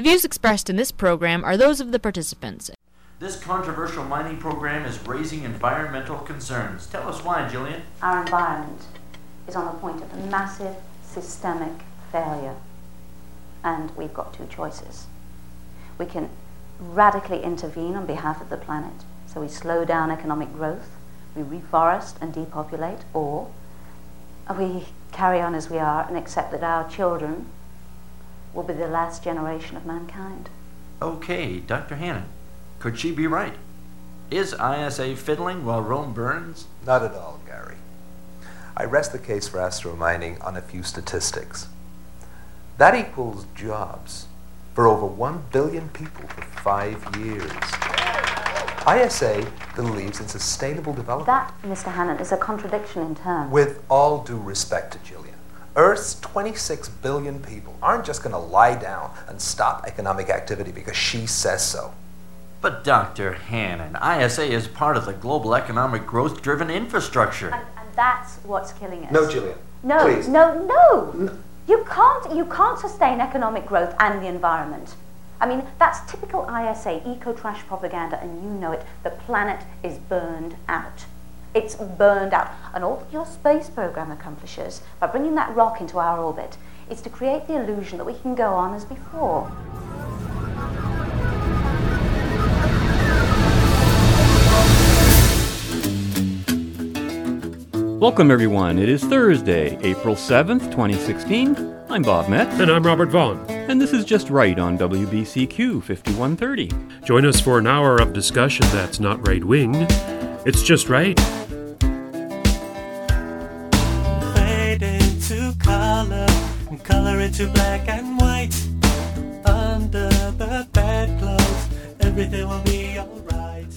The views expressed in this program are those of the participants. This controversial mining program is raising environmental concerns. Tell us why, Jillian. Our environment is on the point of a massive systemic failure. And we've got two choices. We can radically intervene on behalf of the planet, so we slow down economic growth, we reforest and depopulate, or we carry on as we are and accept that our children will be the last generation of mankind. Okay, Dr. Hannon. Could she be right? Is ISA fiddling while Rome burns? Not at all, Gary. I rest the case for astro mining on a few statistics. That equals jobs for over 1 billion people for five years. ISA believes in sustainable development. That, Mr. Hannon, is a contradiction in terms. With all due respect to Jillian, Earth's 26 billion people aren't just going to lie down and stop economic activity because she says so. But, Dr. Hannon, ISA is part of the global economic growth driven infrastructure. And, and, that's what's killing us. No, Jillian. No, please. no, no, no. You can't, you can't sustain economic growth and the environment. I mean, that's typical ISA, eco trash propaganda, and you know it. The planet is burned out. It's burned out. And all that your space program accomplishes by bringing that rock into our orbit is to create the illusion that we can go on as before. Welcome, everyone. It is Thursday, April 7th, 2016. I'm Bob Metz. And I'm Robert Vaughn. And this is Just Right on WBCQ 5130. Join us for an hour of discussion that's not right wing. It's just right. Into color and color into black and white. Under the everything will be alright.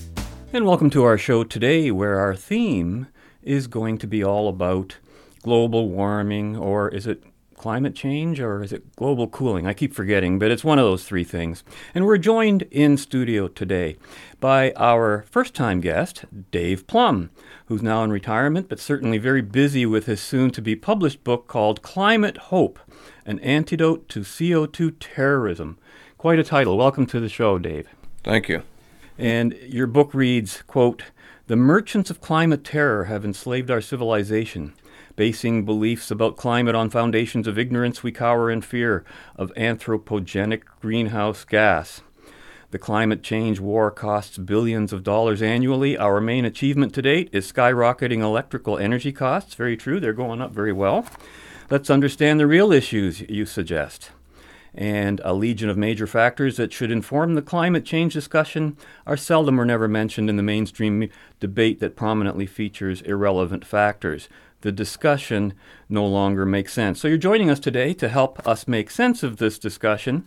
And welcome to our show today, where our theme is going to be all about global warming, or is it climate change, or is it global cooling? I keep forgetting, but it's one of those three things. And we're joined in studio today by our first time guest, Dave Plum, who's now in retirement, but certainly very busy with his soon to be published book called Climate Hope An Antidote to CO2 Terrorism. Quite a title. Welcome to the show, Dave. Thank you. And your book reads, quote, the merchants of climate terror have enslaved our civilization. Basing beliefs about climate on foundations of ignorance, we cower in fear of anthropogenic greenhouse gas. The climate change war costs billions of dollars annually. Our main achievement to date is skyrocketing electrical energy costs. Very true, they're going up very well. Let's understand the real issues you suggest and a legion of major factors that should inform the climate change discussion are seldom or never mentioned in the mainstream debate that prominently features irrelevant factors. The discussion no longer makes sense. So, you're joining us today to help us make sense of this discussion.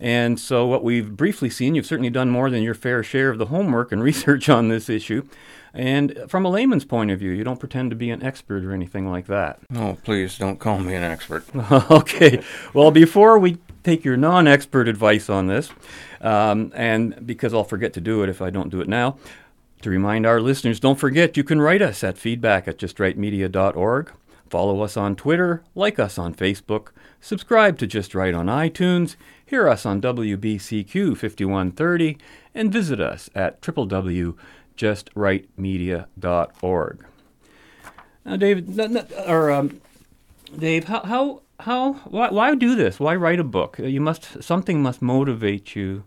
And so, what we've briefly seen, you've certainly done more than your fair share of the homework and research on this issue. And from a layman's point of view, you don't pretend to be an expert or anything like that. Oh, please don't call me an expert. okay. Well, before we take your non expert advice on this, um, and because I'll forget to do it if I don't do it now, to remind our listeners, don't forget you can write us at feedback at justrightmedia.org. Follow us on Twitter, like us on Facebook, subscribe to Just Right on iTunes, hear us on WBCQ 5130, and visit us at www.justrightmedia.org. Now, David, or um, Dave, how, how how why, why do this? Why write a book? You must something must motivate you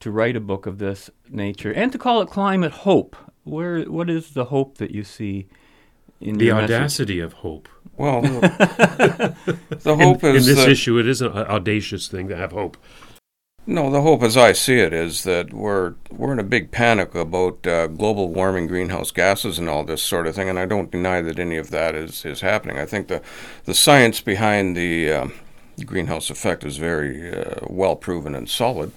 to write a book of this nature and to call it climate hope. Where what is the hope that you see in the your audacity message? of hope? Well, the hope in, is in this that, issue, it is an audacious thing to have hope. No, the hope, as I see it, is that we're we're in a big panic about uh, global warming, greenhouse gases, and all this sort of thing. And I don't deny that any of that is, is happening. I think the the science behind the uh, greenhouse effect is very uh, well proven and solid.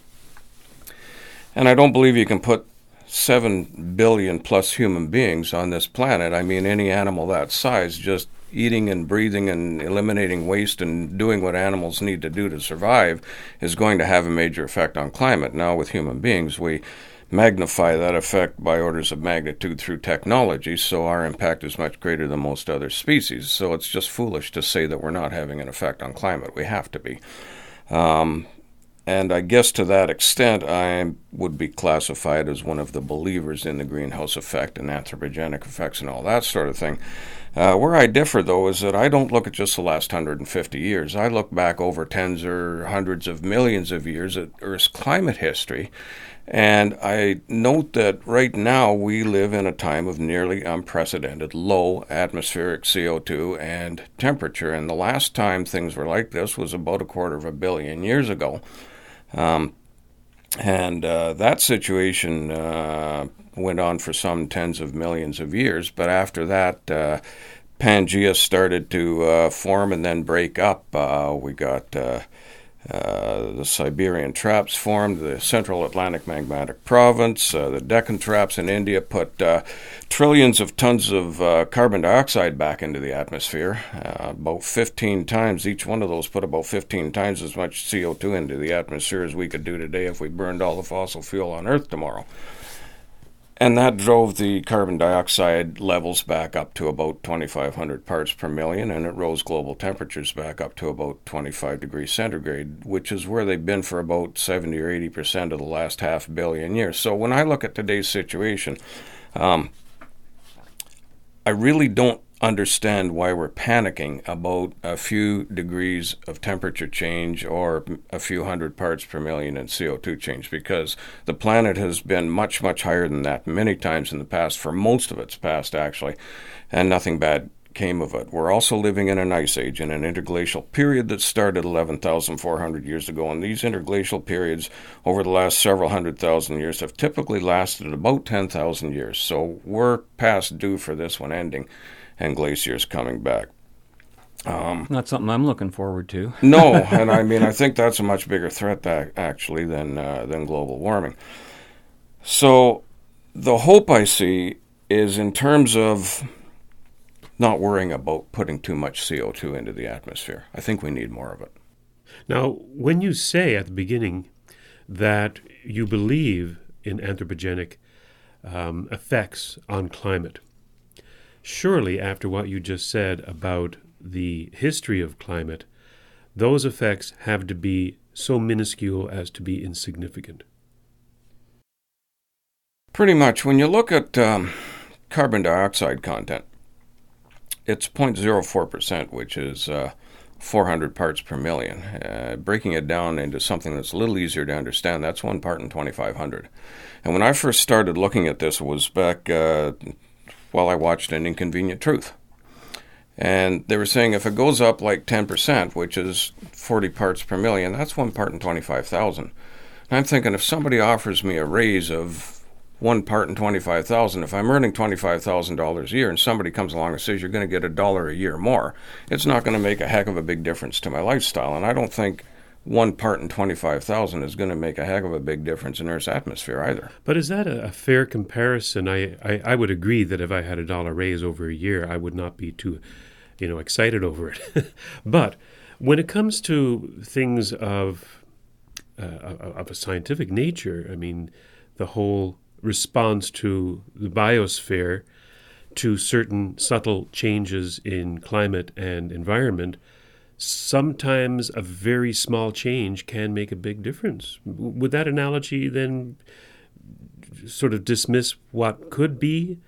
And I don't believe you can put seven billion plus human beings on this planet. I mean, any animal that size just eating and breathing and eliminating waste and doing what animals need to do to survive is going to have a major effect on climate. Now, with human beings, we magnify that effect by orders of magnitude through technology, so our impact is much greater than most other species. So it's just foolish to say that we're not having an effect on climate. We have to be. Um, and I guess to that extent, I would be classified as one of the believers in the greenhouse effect and anthropogenic effects and all that sort of thing. Uh, where I differ, though, is that I don't look at just the last 150 years. I look back over tens or hundreds of millions of years at Earth's climate history. And I note that right now we live in a time of nearly unprecedented low atmospheric CO2 and temperature. And the last time things were like this was about a quarter of a billion years ago. Um, and uh, that situation uh, went on for some tens of millions of years. But after that, uh, Pangea started to uh, form and then break up. Uh, we got uh, the Siberian traps formed, the Central Atlantic Magmatic Province, uh, the Deccan traps in India put uh, trillions of tons of uh, carbon dioxide back into the atmosphere. Uh, about 15 times, each one of those put about 15 times as much CO2 into the atmosphere as we could do today if we burned all the fossil fuel on Earth tomorrow. And that drove the carbon dioxide levels back up to about 2,500 parts per million, and it rose global temperatures back up to about 25 degrees centigrade, which is where they've been for about 70 or 80 percent of the last half billion years. So when I look at today's situation, um, I really don't understand why we're panicking about a few degrees of temperature change or a few hundred parts per million in CO2 change because the planet has been much, much higher than that many times in the past, for most of its past, actually, and nothing bad came of it. We're also living in an ice age, in an interglacial period that started 11,400 years ago, and these interglacial periods over the last several hundred thousand years have typically lasted about 10,000 years. So we're past due for this one ending and glaciers coming back. Um, Not something I'm looking forward to. no, and I mean I think that's a much bigger threat that, actually than uh, than global warming. So the hope I see is in terms of not worrying about putting too much CO2 into the atmosphere. I think we need more of it. Now, when you say at the beginning that you believe in anthropogenic um, effects on climate, Surely, after what you just said about the history of climate, those effects have to be so minuscule as to be insignificant. Pretty much. When you look at um, carbon dioxide content, it's 0.04%, which is uh, 400 parts per million. Uh, breaking it down into something that's a little easier to understand, that's one part in 2,500. And when I first started looking at this, it was back uh, while I watched An Inconvenient Truth. And they were saying if it goes up like 10%, which is 40 parts per million, that's one part in 25,000. And I'm thinking if somebody offers me a raise of one part in 25,000, if I'm earning $25,000 a year and somebody comes along and says you're going to get a dollar a year more, it's not going to make a heck of a big difference to my lifestyle. And I don't think one part in 25,000 is going to make a heck of a big difference in Earth's atmosphere either. But is that a, a fair comparison? I, I, I, would agree that if I had a dollar raise over a year, I would not be too, you know, excited over it. but when it comes to things of, uh, of a scientific nature, I mean, the whole response to the biosphere to certain subtle changes in climate and environment – sometimes a very small change can make a big difference. Would that analogy then sort of dismiss what could be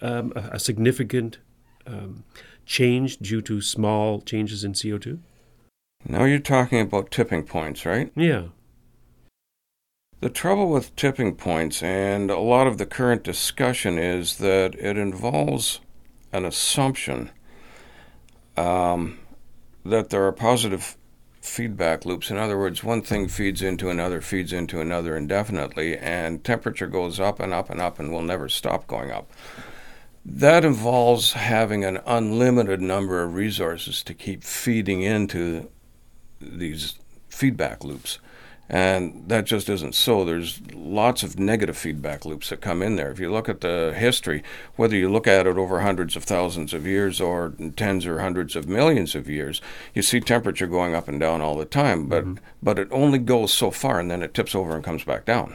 um, a, a, significant um, change due to small changes in CO2? Now you're talking about tipping points, right? Yeah. The trouble with tipping points and a lot of the current discussion is that it involves an assumption um, that there are positive feedback loops. In other words, one thing feeds into another, feeds into another indefinitely, and temperature goes up and up and up and will never stop going up. That involves having an unlimited number of resources to keep feeding into these feedback loops. And that just isn't so. There's lots of negative feedback loops that come in there. If you look at the history, whether you look at it over hundreds of thousands of years or tens or hundreds of millions of years, you see temperature going up and down all the time. But mm-hmm. but it only goes so far, and then it tips over and comes back down.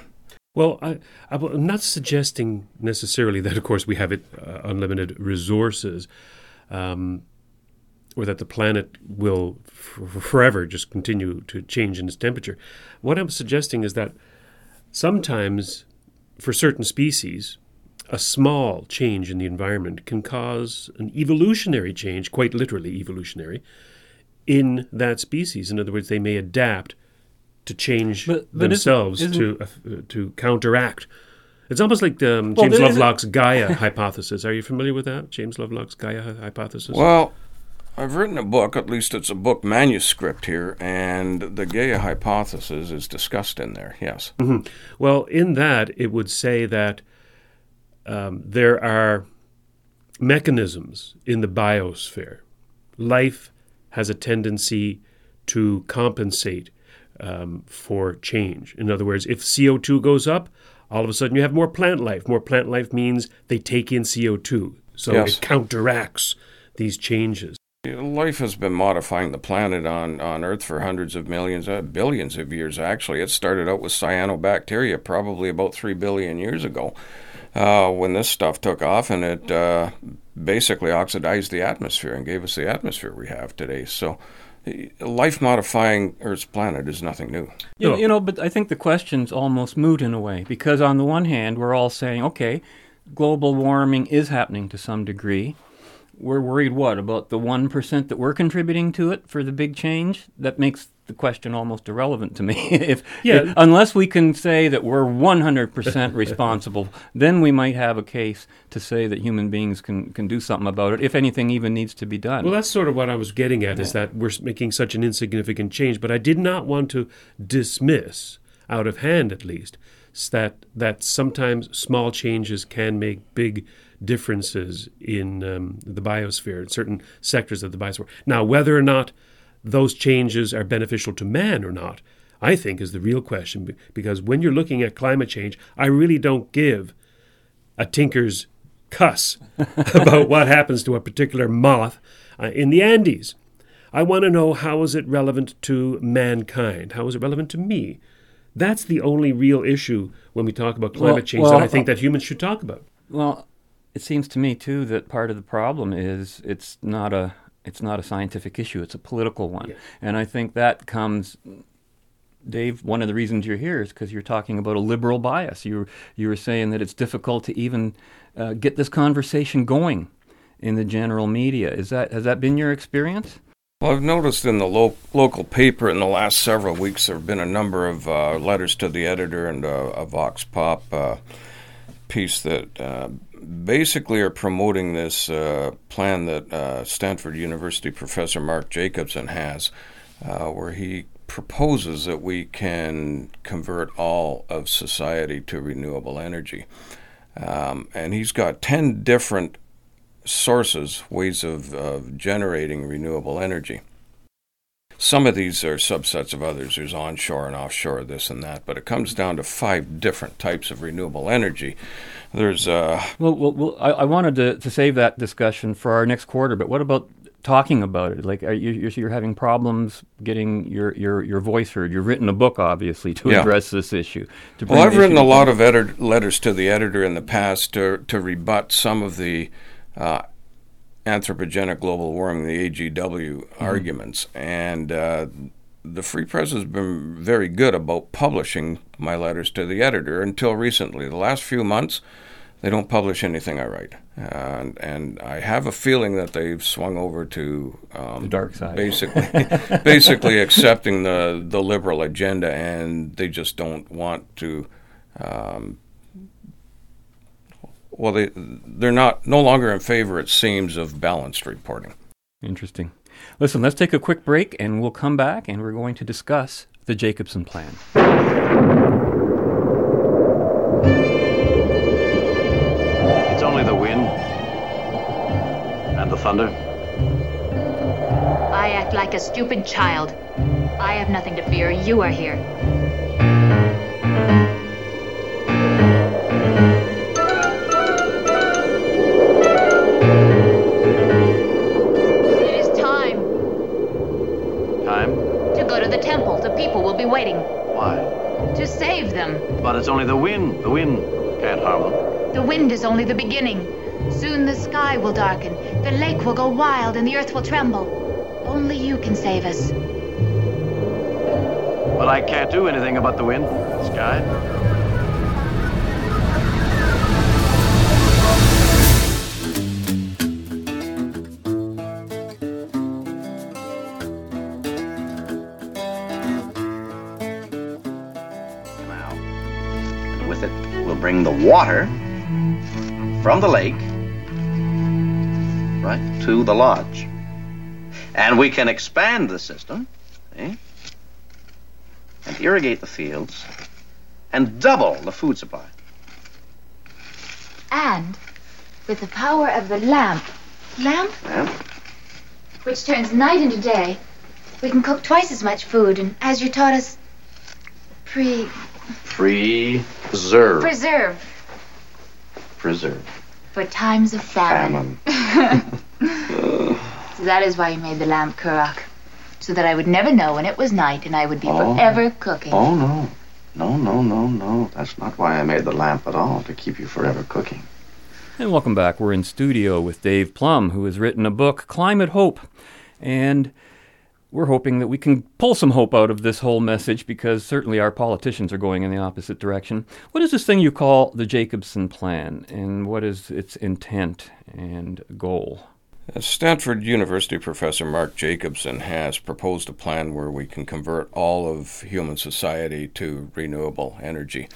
Well, I, am not suggesting necessarily that, of course, we have it, uh, unlimited resources. Um, or that the planet will f- forever just continue to change in its temperature. What I'm suggesting is that sometimes, for certain species, a small change in the environment can cause an evolutionary change, quite literally evolutionary, in that species. In other words, they may adapt to change But- but isn't- themselves isn't- to uh, to counteract. It's almost like um, James there is a- Lovelock's Gaia hypothesis. Are you familiar with that? James Lovelock's Gaia hypothesis. Well, I've written a book, at least it's a book manuscript here, and the Gaia hypothesis is discussed in there, yes. Well, in that, it would say that um, there are mechanisms in the biosphere. Life has a tendency to compensate um, for change. In other words, if CO2 goes up, all of a sudden you have more plant life. More plant life means they take in CO2. So Yes. it counteracts these changes. Life has been modifying the planet on, on Earth for hundreds of millions, uh, billions of years, actually. It started out with cyanobacteria probably about 3 billion years ago uh, when this stuff took off, and it uh, basically oxidized the atmosphere and gave us the atmosphere we have today. So, eh, life modifying Earth's planet is nothing new. You, No. you know, but I think the question's almost moot in a way because on the one hand, we're all saying, okay, global warming is happening to some degree. We're worried what about the one percent that we're contributing to it for the big change? That makes the question almost irrelevant to me. if, Yeah. if- unless we can say that we're one hundred percent responsible, then we might have a case to say that human beings can can do something about it. If anything, even needs to be done. Well, that's sort of what I was getting at is that we're making such an insignificant change, but I did not want to dismiss, out of hand at least, that that sometimes small changes can make big differences in um, the biosphere, in certain sectors of the biosphere. Now, whether or not those changes are beneficial to man or not, I think is the real question. Because when you're looking at climate change, I really don't give a tinker's cuss about what happens to a particular moth uh, in the Andes. I want to know how is it relevant to mankind? How is it relevant to me? That's the only real issue when we talk about climate Well- change well, that I think that humans should talk about. Well, it seems to me too that part of the problem is it's not a it's not a scientific issue; it's a political one, Yeah. and I think that comes. Dave, one of the reasons you're here is because you're talking about a liberal bias. You you were saying that it's difficult to even uh, get this conversation going in the general media. Is that has that been your experience? Well, I've noticed in the lo- local paper in the last several weeks there have been a number of uh, letters to the editor and uh, a Vox Pop uh, piece that uh, basically are promoting this uh, plan that uh, Stanford University professor Mark Jacobson has, uh, where he proposes that we can convert all of society to renewable energy. Um, and he's got 10 different sources, ways of, of generating renewable energy. Some of these are subsets of others. There's onshore and offshore, this and that, but it comes down to five different types of renewable energy. There's uh, Well, well, well I, I wanted to, to save that discussion for our next quarter. But what about talking about it? Like, are you, you're, you're having problems getting your, your, your voice heard. You've written a book, obviously, to Yeah. address this issue. To Well, I've written a lot of edit- letters to the editor in the past to, to rebut some of the uh, anthropogenic global warming, the AGW arguments. And uh, the Free Press has been very good about publishing my letters to the editor until recently. The last few months, they don't publish anything I write. And, and I have a feeling that they've swung over to um, The dark side. basically basically accepting the the liberal agenda, and they just don't want to. Um, well, they they're not no longer in favor, it seems, of balanced reporting. Interesting. Listen, let's take a quick break and we'll come back and we're going to discuss the Jacobson Plan. It's only the wind and the thunder. I act like a stupid child. I have nothing to fear. You are here. People will be waiting Why? to save them. But it's only the wind. The wind can't harm them. The wind is only the beginning. Soon the sky will darken, the lake will go wild, and the earth will tremble. Only you can save us. But I can't do anything about the wind, sky. Bring the water from the lake right to the lodge. And we can expand the system, eh? and irrigate the fields, and double the food supply. And with the power of the lamp, lamp, Yeah? which turns night into day, we can cook twice as much food, and as you taught us, pre Preserve. preserve Preserve. for times of famine. Famine. So that is why you made the lamp, Kurak. So that I would never know when it was night and I would be Oh. forever cooking. Oh, no. No, no, no, no. That's not why I made the lamp at all, to keep you forever cooking. And welcome back. We're in studio with Dave Plum, who has written a book, Climate Hope. And we're hoping that we can pull some hope out of this whole message because certainly our politicians are going in the opposite direction. What is this thing you call the Jacobson Plan, and what is its intent and goal? Stanford University professor Mark Jacobson has proposed a plan where we can convert all of human society to renewable energy.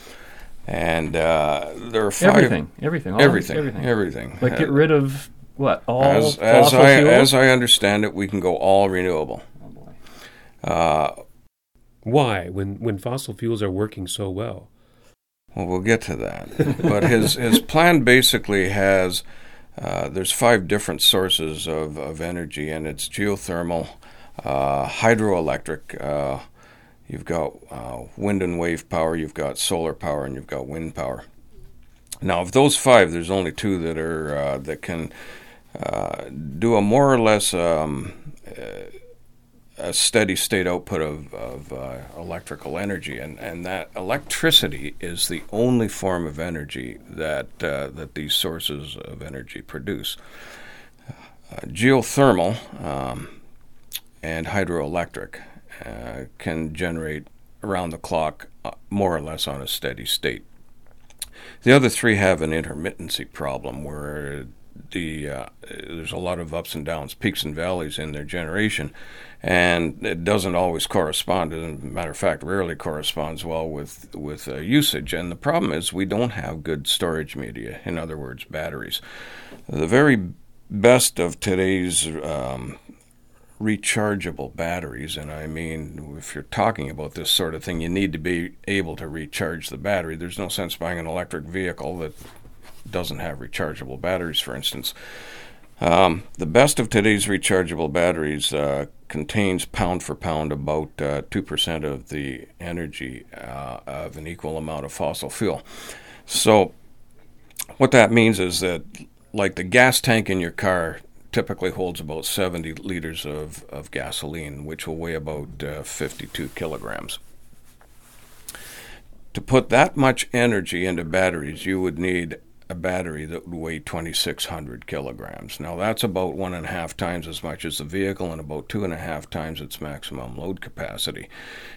And uh, there are five. Everything, everything, all everything, everything. everything. Like get rid of what? All as, as fossil I fuels? as I understand it, we can go all renewable. Uh, Why, when, when fossil fuels are working so well? Well, we'll get to that. but his his plan basically has uh, there's five different sources of, of energy, and it's geothermal, uh, hydroelectric. Uh, you've got uh, wind and wave power. You've got solar power, and you've got wind power. Now, of those five, there's only two that are uh, that can do a more or less um, a steady state output of, of uh, electrical energy, and, and that electricity is the only form of energy that uh, that these sources of energy produce. Uh, geothermal um, and hydroelectric uh, can generate around the clock, uh, more or less on a steady state. The other three have an intermittency problem where the uh, there's a lot of ups and downs, peaks and valleys in their generation, and it doesn't always correspond. As a matter of fact, rarely corresponds well with with uh, usage. And the problem is we don't have good storage media. In other words, batteries. The very best of today's um, rechargeable batteries, and I mean, if you're talking about this sort of thing, you need to be able to recharge the battery. There's no sense buying an electric vehicle that doesn't have rechargeable batteries, for instance. Um, the best of today's rechargeable batteries uh, contains pound for pound about uh, 2% of the energy uh, of an equal amount of fossil fuel. So, what that means is that, like the gas tank in your car typically holds about 70 liters of, of gasoline, which will weigh about uh, 52 kilograms. To put that much energy into batteries, you would need a battery that would weigh 2,600 kilograms. Now, that's about one and a half times as much as the vehicle and about two and a half times its maximum load capacity.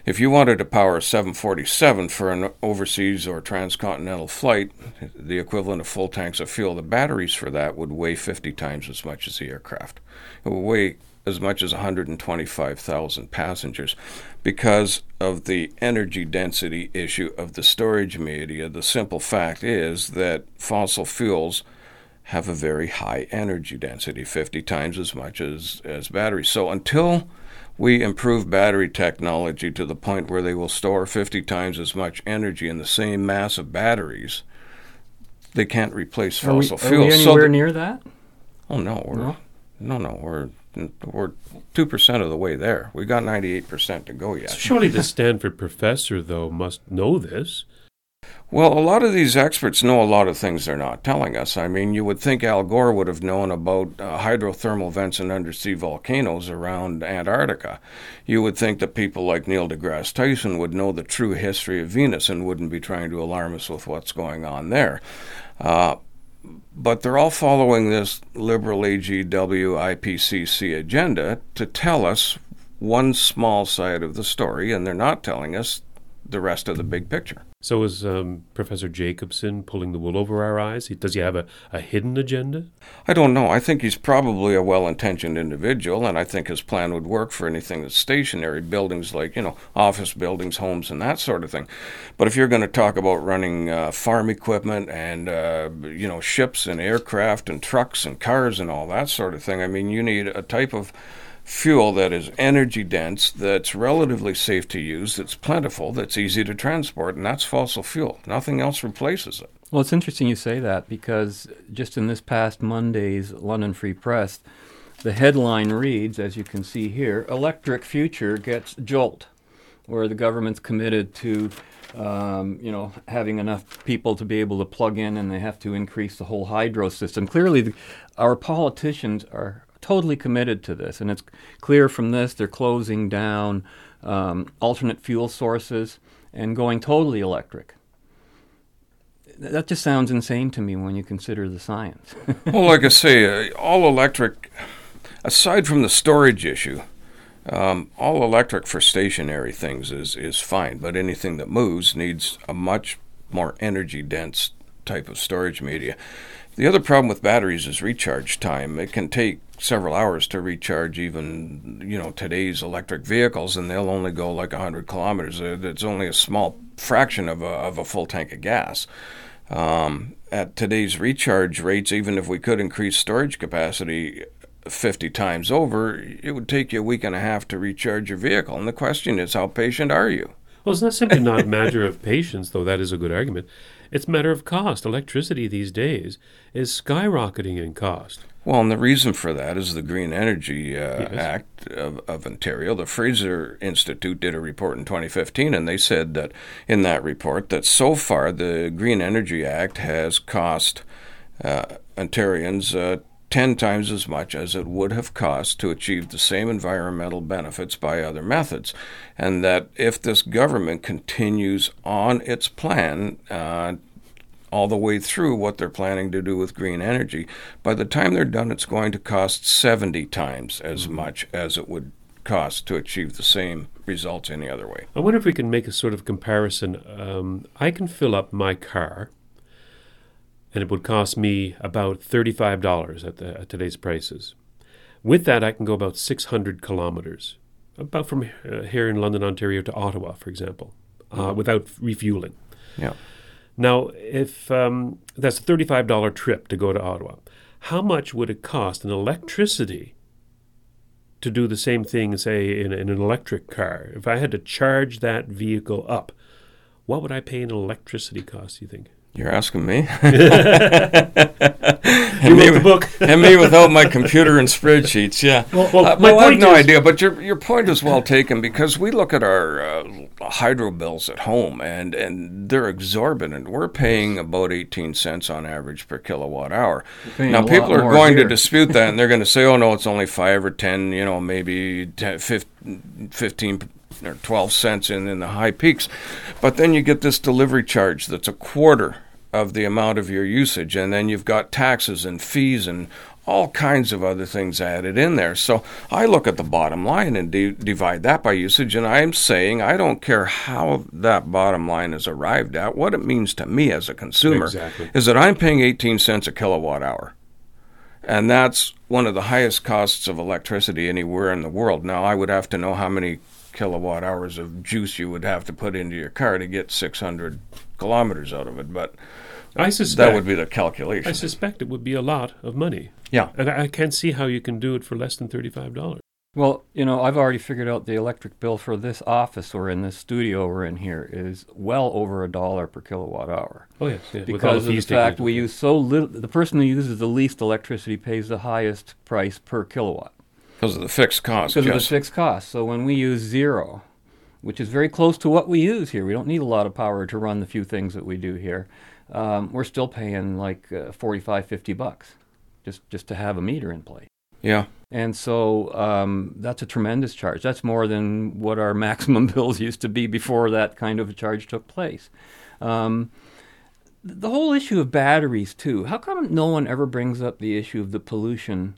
If you wanted to power a 747 for an overseas or transcontinental flight, the equivalent of full tanks of fuel, the batteries for that would weigh 50 times as much as the aircraft. It would weigh as much as 125,000 passengers. Because of the energy density issue of the storage media, the simple fact is that fossil fuels have a very high energy density, 50 times as much as, as batteries. So until we improve battery technology to the point where they will store 50 times as much energy in the same mass of batteries, they can't replace Are we, fossil are fuels. we So anywhere near that? Oh no, we're No? no, no, we're we're two percent of the way there. We got ninety eight percent to go yet. Surely the Stanford professor, though, must know this. Well, a lot of these experts know a lot of things they're not telling us. I mean, you would think Al Gore would have known about uh, hydrothermal vents and undersea volcanoes around Antarctica. You would think that people like Neil deGrasse Tyson would know the true history of Venus and wouldn't be trying to alarm us with what's going on there. Uh, but they're all following this liberal AGW IPCC agenda to tell us one small side of the story, and they're not telling us the rest of the big picture. So is um, Professor Jacobson pulling the wool over our eyes? Does he have a, a hidden agenda? I don't know. I think he's probably a well intentioned individual, and I think his plan would work for anything that's stationary, buildings like, you know, office buildings, homes, and that sort of thing. But if you're going to talk about running uh, farm equipment and, uh, you know, ships and aircraft and trucks and cars and all that sort of thing, I mean, you need a type of fuel that is energy dense, that's relatively safe to use, that's plentiful, that's easy to transport, and that's fossil fuel. Nothing else replaces it. Well, it's interesting you say that because just in this past Monday's London Free Press, the headline reads, as you can see here, Electric Future Gets Jolt, where the government's committed to, um, you know, having enough people to be able to plug in and they have to increase the whole hydro system. Clearly, the, our politicians are totally committed to this, and it's clear from this they're closing down um, alternate fuel sources and going totally electric. That just sounds insane to me when you consider the science. well, like I say, uh, all electric, aside from the storage issue, um, all electric for stationary things is, is fine, but anything that moves needs a much more energy dense type of storage media. The other problem with batteries is recharge time. It can take several hours to recharge even, you know, today's electric vehicles, and they'll only go like 100 kilometers. Uh, It's only a small fraction of a, of a full tank of gas. Um, at today's recharge rates, even if we could increase storage capacity 50 times over, it would take you a week and a half to recharge your vehicle. And the question is, how patient are you? Well, it's not simply not a matter of patience, though that is a good argument. It's a matter of cost. Electricity these days is skyrocketing in cost. Well, and the reason for that is the Green Energy uh, Yes. Act of, of Ontario. The Fraser Institute did a report in 2015, and they said that in that report that so far the Green Energy Act has cost uh, Ontarians uh, 10 times as much as it would have cost to achieve the same environmental benefits by other methods. And that if this government continues on its plan, uh, all the way through what they're planning to do with green energy. By the time they're done, it's going to cost 70 times as much as it would cost to achieve the same results any other way. I wonder if we can make a sort of comparison. Um, I can fill up my car, and it would cost me about thirty-five dollars at, the, at today's prices. With that, I can go about six hundred kilometers, about from uh, here in London, Ontario, to Ottawa, for example, uh, without refueling. Yeah. Now, if um, that's a thirty-five dollar trip to go to Ottawa, how much would it cost in electricity to do the same thing, say, in, in an electric car? If I had to charge that vehicle up, what would I pay in electricity costs, you think? You're asking me? You wrote the book. and me without my computer and spreadsheets, yeah. Well, well, Uh, well, I have no is- idea, but your your point is well taken because we look at our uh, hydro bills at home and and they're exorbitant. We're paying about eighteen cents on average per kilowatt hour. Now people are going to dispute that, and they're going to say, "Oh no, it's only five or ten, you know, maybe 10, 15, 15 or twelve cents in in the high peaks." But then you get this delivery charge that's a quarter of the amount of your usage, and then you've got taxes and fees and all kinds of other things added in there. So I look at the bottom line and di- divide that by usage, and I'm saying I don't care how that bottom line is arrived at. What it means to me as a consumer Exactly. is that I'm paying 18 cents a kilowatt hour. And that's one of the highest costs of electricity anywhere in the world. Now, I would have to know how many kilowatt hours of juice you would have to put into your car to get 600 kilometers out of it, but I suspect that would be the calculation. I suspect it would be a lot of money. Yeah. and I I can't see how you can do it for less than thirty-five dollars. Well, you know, I've already figured out the electric bill for this office or in this studio we're in here is well over a dollar per kilowatt hour. Oh yes, yeah, with all Because of the fact we use so little, the person who uses the least electricity pays the highest price per kilowatt Because of the fixed cost. because of the fixed cost. So when we use zero, which is very close to what we use here, we don't need a lot of power to run the few things that we do here. Um, we're still paying like uh, 45, 50 bucks just just to have a meter in place. Yeah. And so um, that's a tremendous charge. That's more than what our maximum bills used to be before that kind of a charge took place. Um, the whole issue of batteries too. How come no one ever brings up the issue of the pollution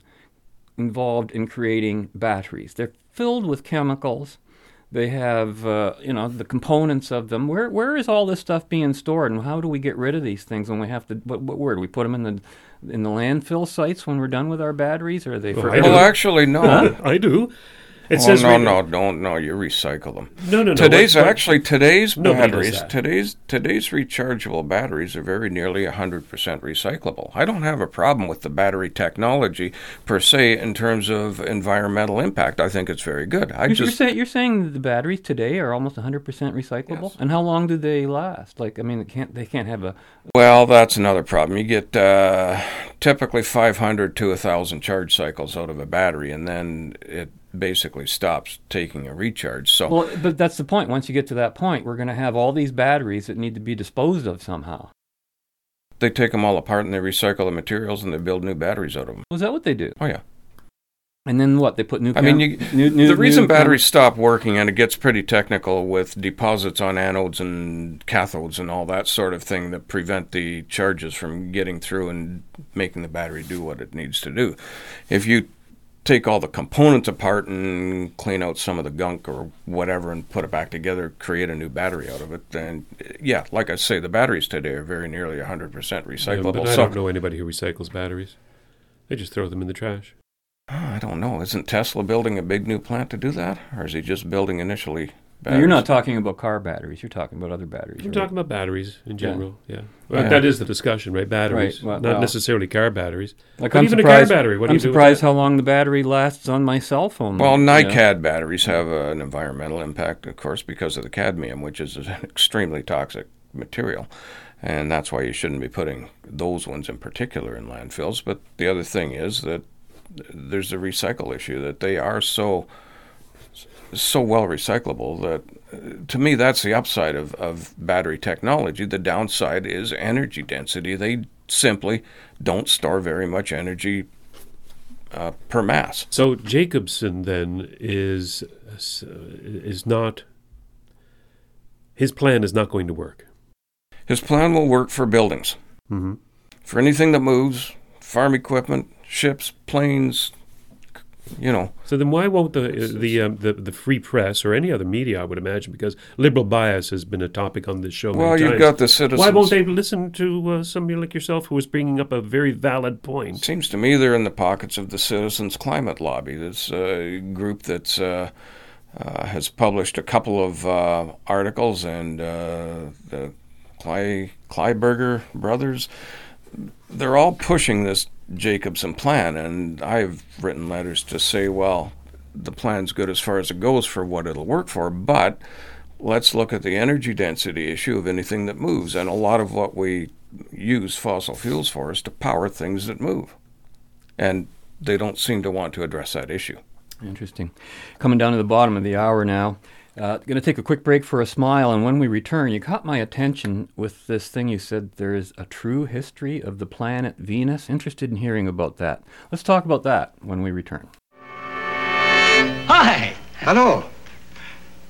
involved in creating batteries? They're filled with chemicals. They have, uh, you know, the components of them. Where where is all this stuff being stored, and how do we get rid of these things when we have to? What, what where do we put them in the in the landfill sites when we're done with our batteries? Or are they? Well, for I Well, actually, no. Huh? I do. It oh, says no, right- no, don't, no. You recycle them. No, no, no. Today's What- what- actually today's Nobody batteries. Today's today's rechargeable batteries are very nearly hundred percent recyclable. I don't have a problem with the battery technology per se in terms of environmental impact. I think it's very good. I You're, just you're saying you're saying that the batteries today are almost 100% recyclable, Yes. and how long do they last? Like, I mean, it can't they can't have a Well, that's another problem. You get uh, typically 500 to 1,000 charge cycles out of a battery, and then it basically stops taking a recharge. So, well, but that's the point. Once you get to that point, we're going to have all these batteries that need to be disposed of somehow. they take them all apart and they recycle the materials and they build new batteries out of them. Was that what they do? Oh, yeah. And then what? They put new. I mean, you, new, new, the reason batteries stop working, and it gets pretty technical with deposits on anodes and cathodes and all that sort of thing that prevent the charges from getting through and making the battery do what it needs to do. If you take all the components apart and clean out some of the gunk or whatever and put it back together, create a new battery out of it, then yeah, like I say, the batteries today are very nearly 100% Yeah, recyclable. but I so don't know anybody who recycles batteries. They just throw them in the trash. I don't know. Isn't Tesla building a big new plant to do that, or is he just building initially? Now, you're not talking about car batteries. You're talking about other batteries. I'm right? talking about batteries in general. Yeah, Well, Yeah. that is the discussion, right? Batteries, Right, well- not well- necessarily car batteries. Like But I'm even a surprised. car battery. What I'm do with surprised how long the battery lasts on my cell phone. Well, you know? NiCad batteries have uh, an environmental impact, of course, because of the cadmium, which is an extremely toxic material. And that's why you shouldn't be putting those ones in particular in landfills. But the other thing is that there's a recycle issue, that they are so so well recyclable that uh, to me that's the upside of, of battery technology. The downside is energy density. They simply don't store very much energy uh, per mass. So Jacobson then is is not. His plan is not going to work. His plan will work for buildings. Mm-hmm. For anything that moves, farm equipment, ships, planes, you know. So then, why won't the the, um, the the free press or any other media? I would imagine because liberal bias has been a topic on this show. Well, you've times. got the citizens. Why won't they listen to uh, somebody like yourself who is bringing up a very valid point? It Seems to me they're in the pockets of the Citizens Climate Lobby. This uh, group that's uh, uh, has published a couple of uh, articles, and uh, the Kleiberger brothers. They're all pushing this Jacobson plan, and I've written letters to say, well, the plan's good as far as it goes for what it'll work for, but let's look at the energy density issue of anything that moves. And a lot of what we use fossil fuels for is to power things that move. And they don't seem to want to address that issue. Interesting. Coming down to the bottom of the hour now. Uh, going to take a quick break for a smile, and when we return, you caught my attention with this thing you said there is a true history of the planet Venus. Interested in hearing about that. Let's talk about that when we return. Hi. Hello.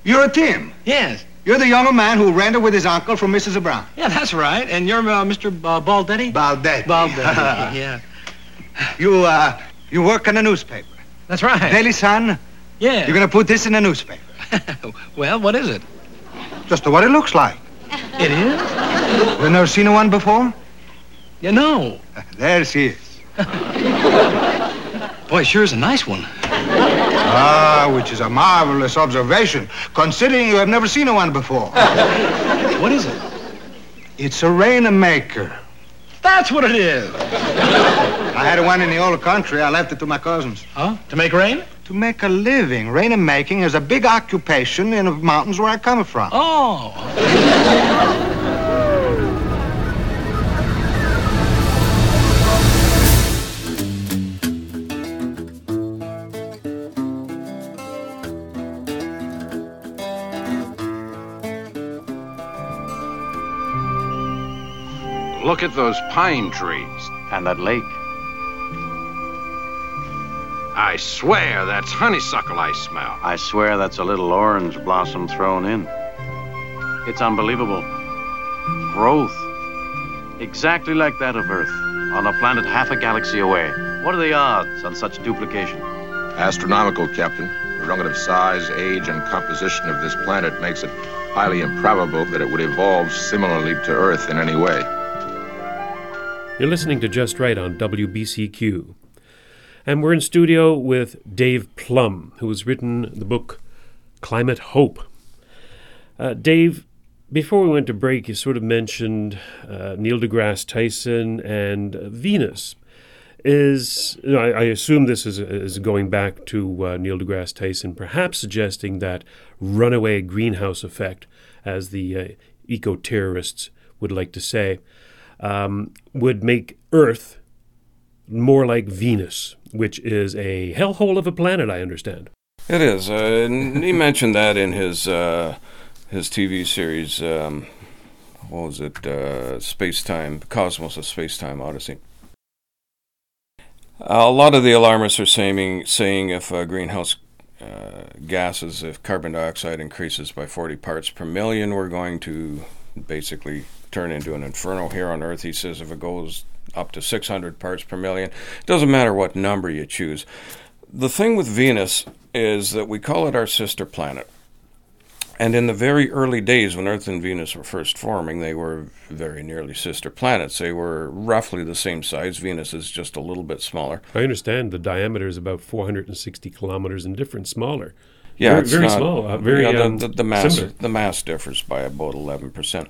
You're a Tim. Yes. You're the younger man who rented with his uncle from Mrs. Brown. Yeah, that's right. And you're uh, Mr. B- uh, Baldetti? Baldetti. Baldetti. yeah. You, uh, you work in a newspaper. That's right. Daily Sun. Yeah. You're gonna put this in a newspaper. well, what is it? Just what it looks like. It is? You've never seen one before? You know. There she is. Boy, sure is a nice one. Ah, which is a marvelous observation, considering you have never seen one before. What is it? It's a rainmaker. That's what it is. I had one in the old country. I left it to my cousins. Huh? To make rain? To make a living. Rain making is a big occupation in the mountains where I come from. Oh. Look at those pine trees. And that lake. I swear that's honeysuckle I smell. I swear that's a little orange blossom thrown in. It's unbelievable. Growth. exactly like that of Earth, on a planet half a galaxy away. What are the odds on such duplication? Astronomical, Captain. The relative size, age, and composition of this planet makes it highly improbable that it would evolve similarly to Earth in any way. You're listening to Just Right on WBCQ. And we're in studio with Dave Plum, who has written the book Climate Hope. Uh, Dave, before we went to break, you sort of mentioned uh, Neil deGrasse Tyson and Venus. Is you know, I, I, assume this is, is going back to uh, Neil deGrasse Tyson, perhaps suggesting that runaway greenhouse effect, as the uh, eco terrorists would like to say, um, would make Earth more like Venus, which is a hellhole of a planet, I understand. It is. Uh, and he mentioned that in his uh, his TV series. Um, what was it? Uh, Space Time, Cosmos, a Space Time Odyssey. a lot of the alarmists are saying saying if uh, greenhouse uh, gases, if carbon dioxide increases by 40 parts per million, we're going to basically turn into an inferno here on Earth. He says if it goes up to 600 parts per million, it doesn't matter what number you choose. The thing with Venus is that we call it our sister planet. And in the very early days when Earth and Venus were first forming, they were very nearly sister planets. They were roughly the same size. Venus is just a little bit smaller. I understand the diameter is about 460 kilometers and different, smaller. Yeah, very, very not, small. Uh, very yeah, the, um, the, the mass similar. the mass differs by about 11 percent.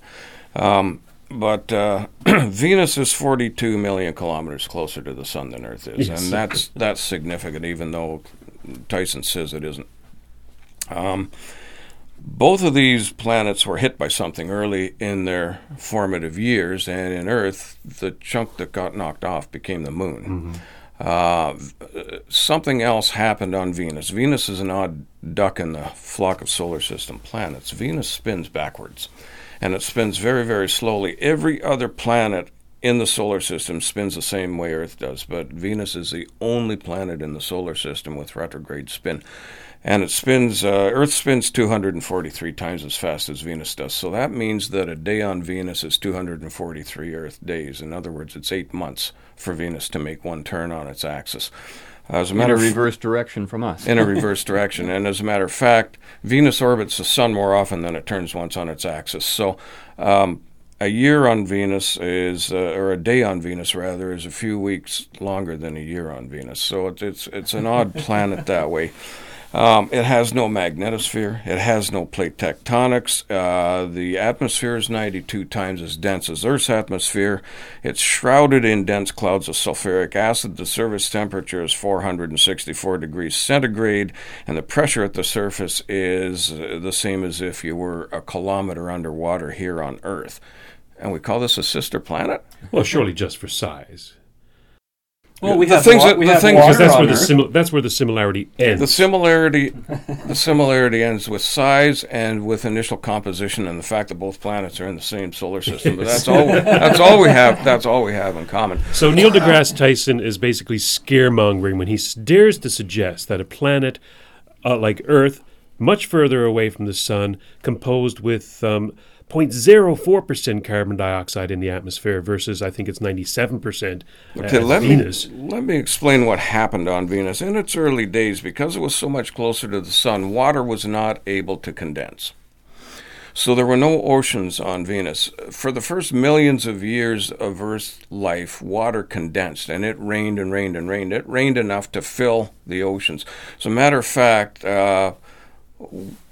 Um, but uh, Venus is 42 million kilometers closer to the sun than Earth is, Yes. and that's that's significant, even though Tyson says it isn't. Um, both of these planets were hit by something early in their formative years, and in Earth, the chunk that got knocked off became the moon. Uh, something else happened on Venus. Venus is an odd duck in the flock of solar system planets. Venus spins backwards, and it spins very, very slowly. Every other planet in the solar system spins the same way Earth does, but Venus is the only planet in the solar system with retrograde spin. And it spins, uh, Earth spins 243 times as fast as Venus does. So that means that a day on Venus is 243 Earth days. In other words, it's eight months for Venus to make one turn on its axis. As a In matter a of reverse direction from us. in a reverse direction. And as a matter of fact, Venus orbits the sun more often than it turns once on its axis. So, um, a year on Venus is, uh, or a day on Venus rather, is a few weeks longer than a year on Venus. So it's it's, it's an odd planet that way. Um, it has no magnetosphere. It has no plate tectonics. Uh, the atmosphere is 92 times as dense as Earth's atmosphere. It's shrouded in dense clouds of sulfuric acid. The surface temperature is 464 degrees centigrade, and the pressure at the surface is uh, the same as if you were a kilometer underwater here on Earth. And we call this a sister planet? Well, surely just for size. Well, we The have, things that- we the have things water Because that's on where the simil- that's where the similarity ends. The similarity, the similarity ends with size and with initial composition, and the fact that both planets are in the same solar system. But that's all. That's all we have. That's all we have in common. So Neil deGrasse Tyson is basically scaremongering when he dares to suggest that a planet uh, like Earth, much further away from the sun, composed with um, 0.04% carbon dioxide in the atmosphere versus I think it's 97% Okay, at let Venus. me let me explain what happened on Venus in its early days. Because it was so much closer to the sun, water was not able to condense. So there were no oceans on Venus. For the first millions of years of Earth's life, water condensed and it rained and rained and rained. It rained enough to fill the oceans. As a matter of fact, uh,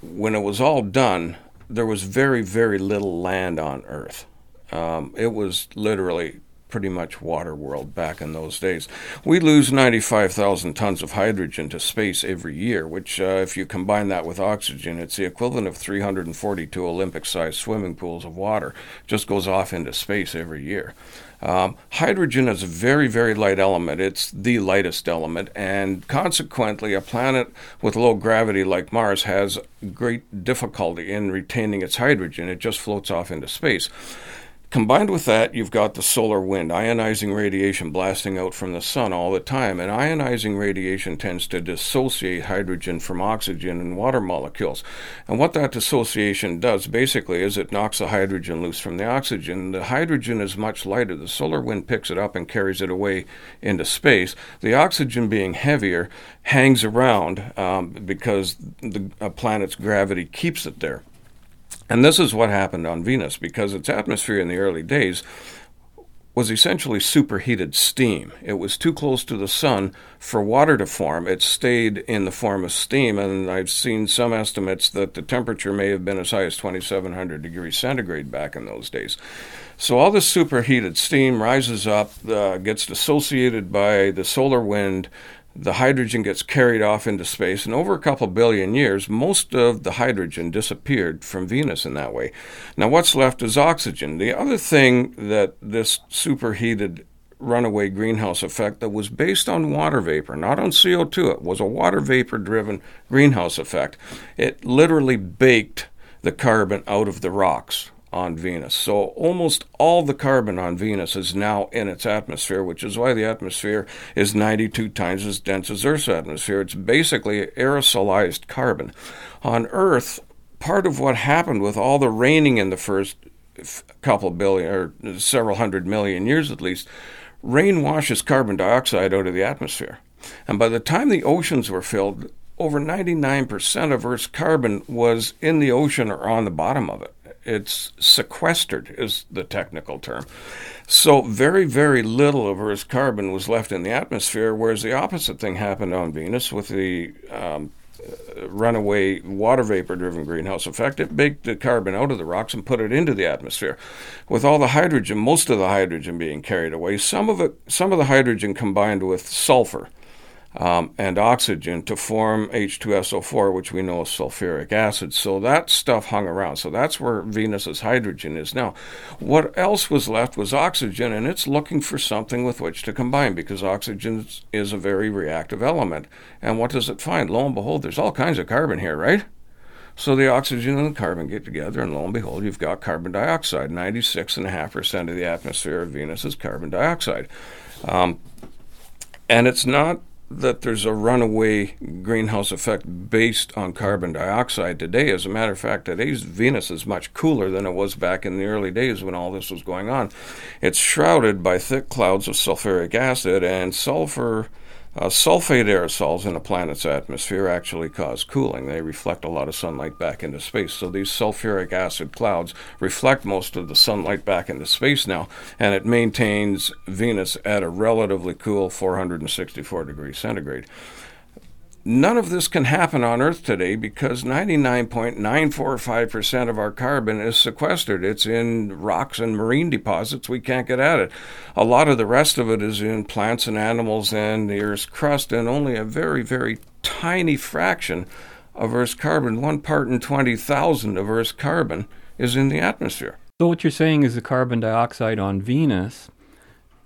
when it was all done, there was very, very little land on Earth. Um, it was literally pretty much water world back in those days. We lose 95,000 tons of hydrogen to space every year, which, uh, if you combine that with oxygen, it's the equivalent of 342 Olympic sized swimming pools of water. Just goes off into space every year. Um, hydrogen is a very, very light element. It's the lightest element, and consequently, a planet with low gravity like Mars has great difficulty in retaining its hydrogen. It just floats off into space. Combined with that, you've got the solar wind, ionizing radiation blasting out from the sun all the time. And ionizing radiation tends to dissociate hydrogen from oxygen and water molecules. And what that dissociation does basically is it knocks the hydrogen loose from the oxygen. The hydrogen is much lighter. The solar wind picks it up and carries it away into space. The oxygen, being heavier, hangs around um, because the planet's gravity keeps it there. And this is what happened on Venus because its atmosphere in the early days was essentially superheated steam. It was too close to the sun for water to form. It stayed in the form of steam, and I've seen some estimates that the temperature may have been as high as 2700 degrees centigrade back in those days. So all this superheated steam rises up, uh, gets dissociated by the solar wind, the hydrogen gets carried off into space, and over a couple billion years, most of the hydrogen disappeared from Venus in that way. Now, what's left is oxygen. The other thing that this superheated runaway greenhouse effect that was based on water vapor, not on CO2, it was a water vapor driven greenhouse effect. It literally baked the carbon out of the rocks on Venus. So almost all the carbon on Venus is now in its atmosphere, which is why the atmosphere is 92 times as dense as Earth's atmosphere. It's basically aerosolized carbon. On Earth, part of what happened with all the raining in the first couple billion or several hundred million years at least, rain washes carbon dioxide out of the atmosphere. And by the time the oceans were filled, over 99% of Earth's carbon was in the ocean or on the bottom of it. It's sequestered, is the technical term. So, very, very little of Earth's carbon was left in the atmosphere, whereas the opposite thing happened on Venus with the um, runaway water vapor driven greenhouse effect. It baked the carbon out of the rocks and put it into the atmosphere. With all the hydrogen, most of the hydrogen being carried away, some of it, some of the hydrogen combined with sulfur um, and oxygen to form H2SO4, which we know is sulfuric acid. So that stuff hung around. So that's where Venus's hydrogen is now. What else was left was oxygen, and it's looking for something with which to combine because oxygen is a very reactive element. And what does it find? Lo and behold, there's all kinds of carbon here, right? So the oxygen and the carbon get together, and lo and behold, you've got carbon dioxide. 96.5% of the atmosphere of Venus is carbon dioxide. Um, and it's not that there's a runaway greenhouse effect based on carbon dioxide today. As a matter of fact, today's Venus is much cooler than it was back in the early days when all this was going on. It's shrouded by thick clouds of sulfuric acid and sulfur uh, sulfate aerosols in a planet's atmosphere actually cause cooling. They reflect a lot of sunlight back into space. So these sulfuric acid clouds reflect most of the sunlight back into space now, and it maintains Venus at a relatively cool 464 degrees centigrade. None of this can happen on Earth today because 99.945% of our carbon is sequestered. It's in rocks and marine deposits. We can't get at it. A lot of the rest of it is in plants and animals and the Earth's crust, and only a very, very tiny fraction of Earth's carbon, one part in 20,000 of Earth's carbon, is in the atmosphere. So, what you're saying is the carbon dioxide on Venus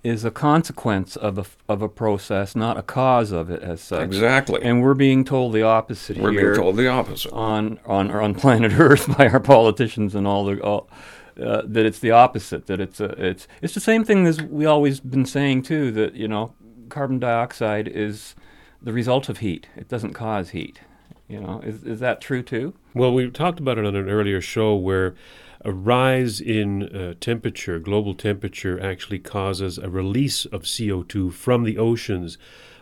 is a consequence of a, of a process, not a cause of it as such. Exactly. And we're being told the opposite we're here. being told the opposite. On, on, on planet Earth by our politicians and all the. All, uh, that it's the opposite. That it's a, it's it's the same thing as we always been saying too. That you know, carbon dioxide is the result of heat. It doesn't cause heat. You know, is is that true too? Well, we talked about it on an earlier show where a rise in uh, temperature, global temperature, actually causes a release of CO2 from the oceans.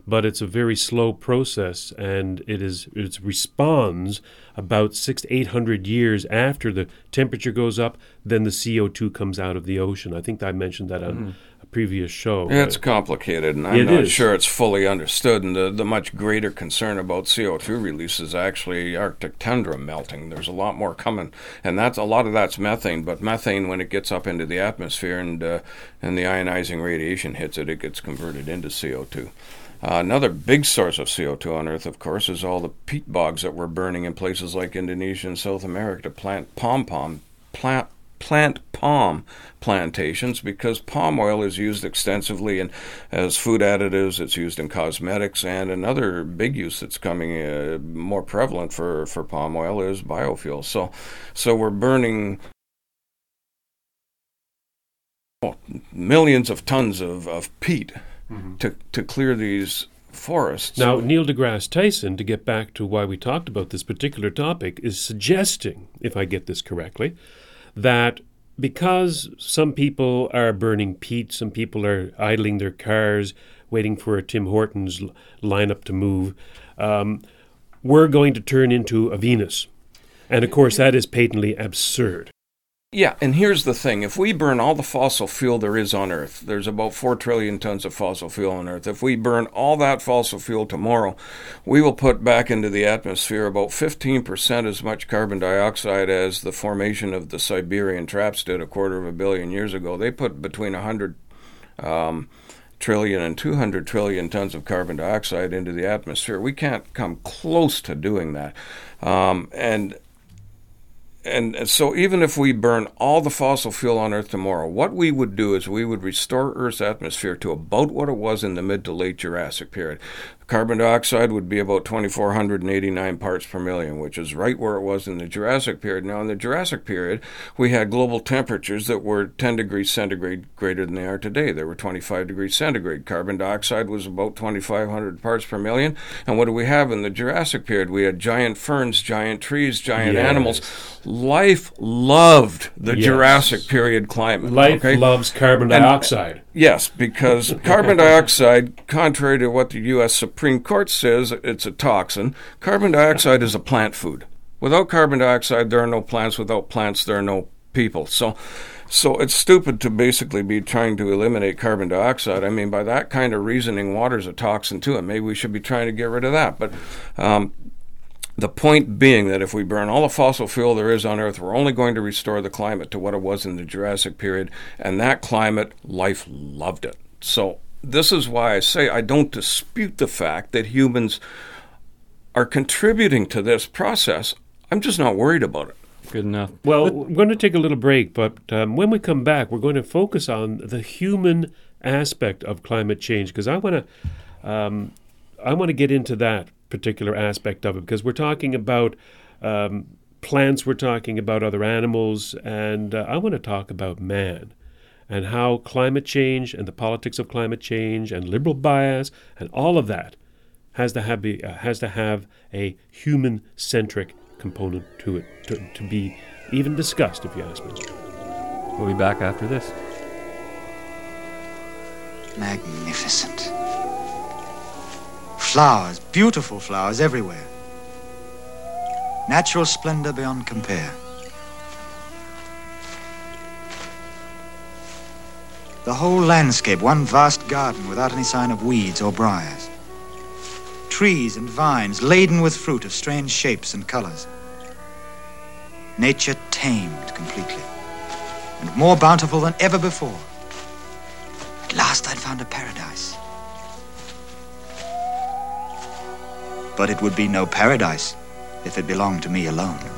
But it's a very slow process, and it is it responds about six to eight hundred years after the temperature goes up. Then the CO two comes out of the ocean. I think I mentioned that on mm a previous show. It's complicated, and I'm it not is. sure it's fully understood. And the, the much greater concern about CO2 release is actually Arctic tundra melting. There's a lot more coming, and that's a lot of that's methane. But methane, when it gets up into the atmosphere and uh, and the ionizing radiation hits it, it gets converted into CO2. Uh, another big source of CO2 on Earth, of course, is all the peat bogs that we're burning in places like Indonesia and South America to plant palm plant plant palm plantations because palm oil is used extensively as food additives. It's used in cosmetics, and another big use that's coming uh, more prevalent for, for palm oil is biofuel. So, so we're burning millions of tons of, of peat Mhm. to, to clear these forests. Now, Neil deGrasse Tyson, to get back to why we talked about this particular topic, is suggesting, if I get this correctly, that because some people are burning peat, some people are idling their cars, waiting for a Tim Hortons l- lineup to move, um, we're going to turn into a Venus. And of course, that is patently absurd. Yeah, and here's the thing. If we burn all the fossil fuel there is on Earth, there's about 4 trillion tons of fossil fuel on Earth. If we burn all that fossil fuel tomorrow, we will put back into the atmosphere about 15% as much carbon dioxide as the formation of the Siberian traps did a quarter of a billion years ago. They put between 100 um, trillion and 200 trillion tons of carbon dioxide into the atmosphere. We can't come close to doing that. Um, and and so even if we burn all the fossil fuel on Earth tomorrow, what we would do is we would restore Earth's atmosphere to about what it was in the mid to late Jurassic period. Carbon dioxide would be about 2,489 parts per million, which is right where it was in the Jurassic period. Now, in the Jurassic period, we had global temperatures that were 10 degrees centigrade greater than they are today. They were 25 degrees centigrade. Carbon dioxide was about 2,500 parts per million. And what do we have in the Jurassic period? We had giant ferns, giant trees, giant Yes. animals. Life loved the Yes. Jurassic period climate. Life okay? loves carbon And- dioxide. yes, because carbon dioxide, contrary to what the U.S. Supreme Court says, it's a toxin. Carbon dioxide is a plant food. Without carbon dioxide, there are no plants. Without plants, there are no people. So, so it's stupid to basically be trying to eliminate carbon dioxide. I mean, by that kind of reasoning, water's a toxin too, and maybe we should be trying to get rid of that. But um, the point being that if we burn all the fossil fuel there is on Earth, we're only going to restore the climate to what it was in the Jurassic period, and that climate, life loved it. So, this is why I say I don't dispute the fact that humans are contributing to this process. I'm just not worried about it. Good enough. Well, we're going to take a little break, but um, when we come back, we're going to focus on the human aspect of climate change because I want to, um, I want to get into that particular aspect of it because we're talking about um, plants, we're talking about other animals, and uh, I want to talk about man and how climate change and the politics of climate change and liberal bias and all of that has to have be, uh, has to have a human centric component to it to, to be even discussed, if you ask me. We'll be back after this. Magnificent. Flowers, beautiful flowers everywhere. Natural splendor beyond compare. The whole landscape, one vast garden without any sign of weeds or briars. Trees and vines laden with fruit of strange shapes and colors. Nature tamed completely, and more bountiful than ever before. At last I'd found a paradise. But it would be no paradise if it belonged to me alone.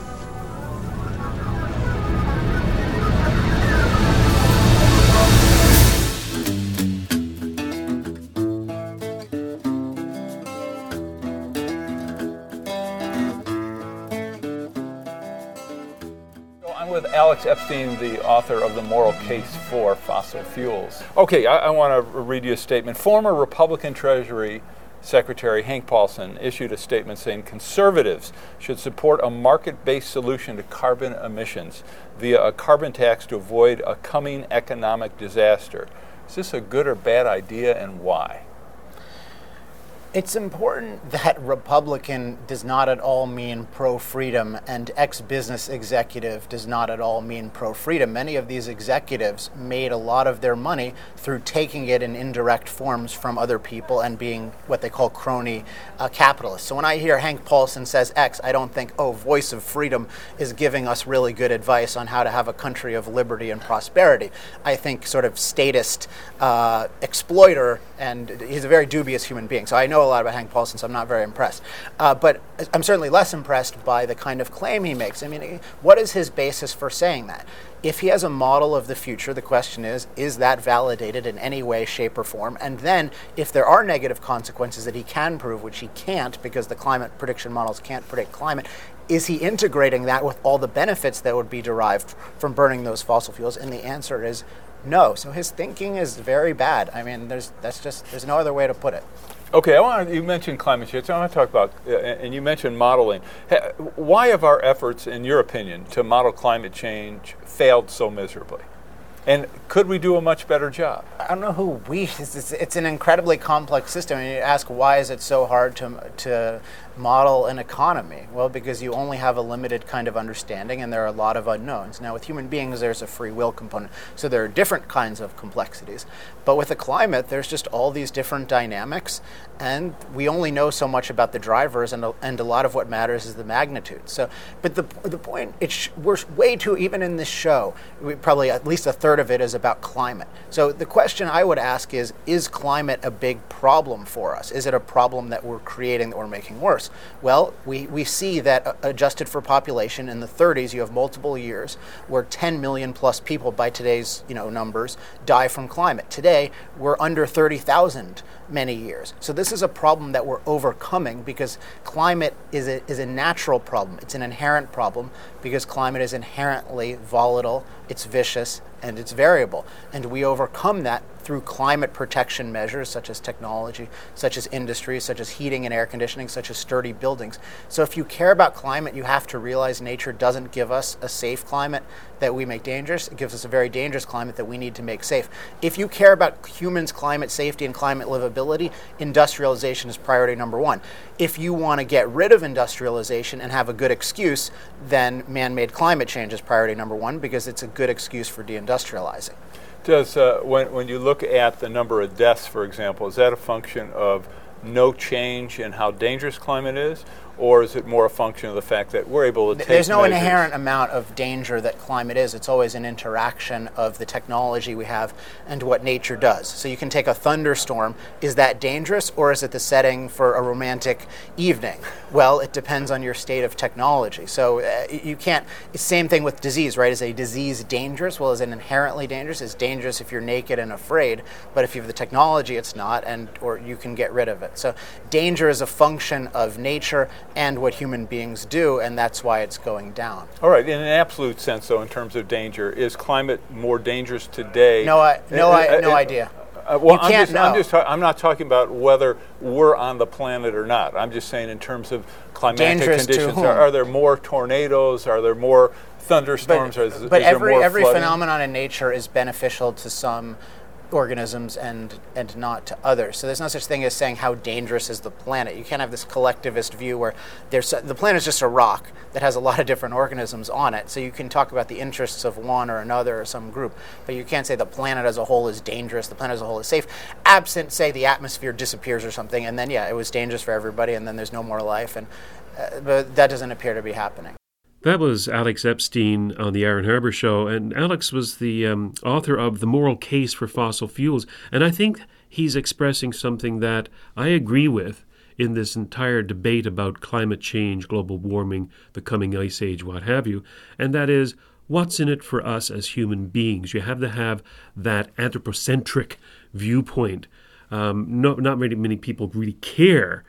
Alex Epstein, the author of The Moral Case for Fossil Fuels. Okay, I, I want to read you a statement. Former Republican Treasury Secretary Hank Paulson issued a statement saying conservatives should support a market based solution to carbon emissions via a carbon tax to avoid a coming economic disaster. Is this a good or bad idea and why? It's important that Republican does not at all mean pro freedom, and ex business executive does not at all mean pro freedom. Many of these executives made a lot of their money through taking it in indirect forms from other people and being what they call crony uh, capitalists. So when I hear Hank Paulson says X, I don't think, oh, Voice of Freedom is giving us really good advice on how to have a country of liberty and prosperity. I think sort of statist uh, exploiter, and he's a very dubious human being. So I know a lot about Hank Paulson, so I'm not very impressed. Uh, but I'm certainly less impressed by the kind of claim he makes. I mean, what is his basis for saying that? If he has a model of the future, the question is, is that validated in any way, shape, or form? And then, if there are negative consequences that he can prove, which he can't because the climate prediction models can't predict climate, is he integrating that with all the benefits that would be derived from burning those fossil fuels? And the answer is no. So his thinking is very bad. I mean, there's that's just there's no other way to put it. Okay, I want you mentioned climate change. I want to talk about, uh, and you mentioned modeling. Why have our efforts, in your opinion, to model climate change failed so miserably? And could we do a much better job? I don't know who we. It's, it's, an incredibly complex system. And you ask why is it so hard to to model an economy? Well, because you only have a limited kind of understanding, and there are a lot of unknowns. Now, with human beings, there's a free will component, so there are different kinds of complexities. But with the climate, there's just all these different dynamics, and we only know so much about the drivers, and a, and a lot of what matters is the magnitude. So, but the the point, it's we're way too even in this show. We probably at least a third of it is about climate. So the question I would ask is: Is climate a big problem for us? Is it a problem that we're creating that we're making worse? Well, we, we see that uh, adjusted for population in the 30s, you have multiple years where 10 million plus people by today's you know numbers die from climate. Today, we're under 30,000 many years. So this is a problem that we're overcoming because climate is a, is a natural problem. It's an inherent problem because climate is inherently volatile, it's vicious, and it's variable. And we overcome that through climate protection measures such as technology, such as industry, such as heating and air conditioning, such as sturdy buildings. So if you care about climate, you have to realize nature doesn't give us a safe climate that we make dangerous. It gives us a very dangerous climate that we need to make safe. If you care about humans' climate safety and climate livability, industrialization is priority number one. If you want to get rid of industrialization and have a good excuse, then man made climate change is priority number one because it's a good excuse for deindustrializing. Does uh, when when you look at the number of deaths, for example, is that a function of no change in how dangerous climate is, or is it more a function of the fact that we're able to take There's no measures? inherent amount of danger that climate is. It's always an interaction of the technology we have and what nature does. So you can take a thunderstorm. Is that dangerous or is it the setting for a romantic evening? Well, it depends on your state of technology. So uh, you can't, same thing with disease, right? Is a disease dangerous? Well, is it inherently dangerous? It's dangerous if you're naked and afraid, but if you have the technology, it's not, and or you can get rid of it. So danger is a function of nature and what human beings do, and that's why it's going down. All right, in an absolute sense, though, in terms of danger, is climate more dangerous today? No, I, no, Uh, I, uh, no uh, idea. Uh, well, I'm just. I'm just. I'm not talking about whether we're on the planet or not. I'm just saying in terms of climatic Dangerous conditions. Are, are there more tornadoes? Are there more thunderstorms? or is, but is every every phenomenon in nature is beneficial to some organisms and and not to others. So there's no such thing as saying how dangerous is the planet. You can't have this collectivist view where there's the planet is just a rock that has a lot of different organisms on it. So you can talk about the interests of one or another or some group, but you can't say the planet as a whole is dangerous. The planet as a whole is safe, absent say the atmosphere disappears or something, and then yeah, it was dangerous for everybody, and then there's no more life. And uh, but that doesn't appear to be happening. That was Alex Epstein on the Aaron Harbour Show, and Alex was the um, author of The Moral Case for Fossil Fuels. And I think he's expressing something that I agree with in this entire debate about climate change, global warming, the coming ice age, what have you, and that is what's in it for us as human beings. You have to have that anthropocentric viewpoint. Um, no, not many many people really care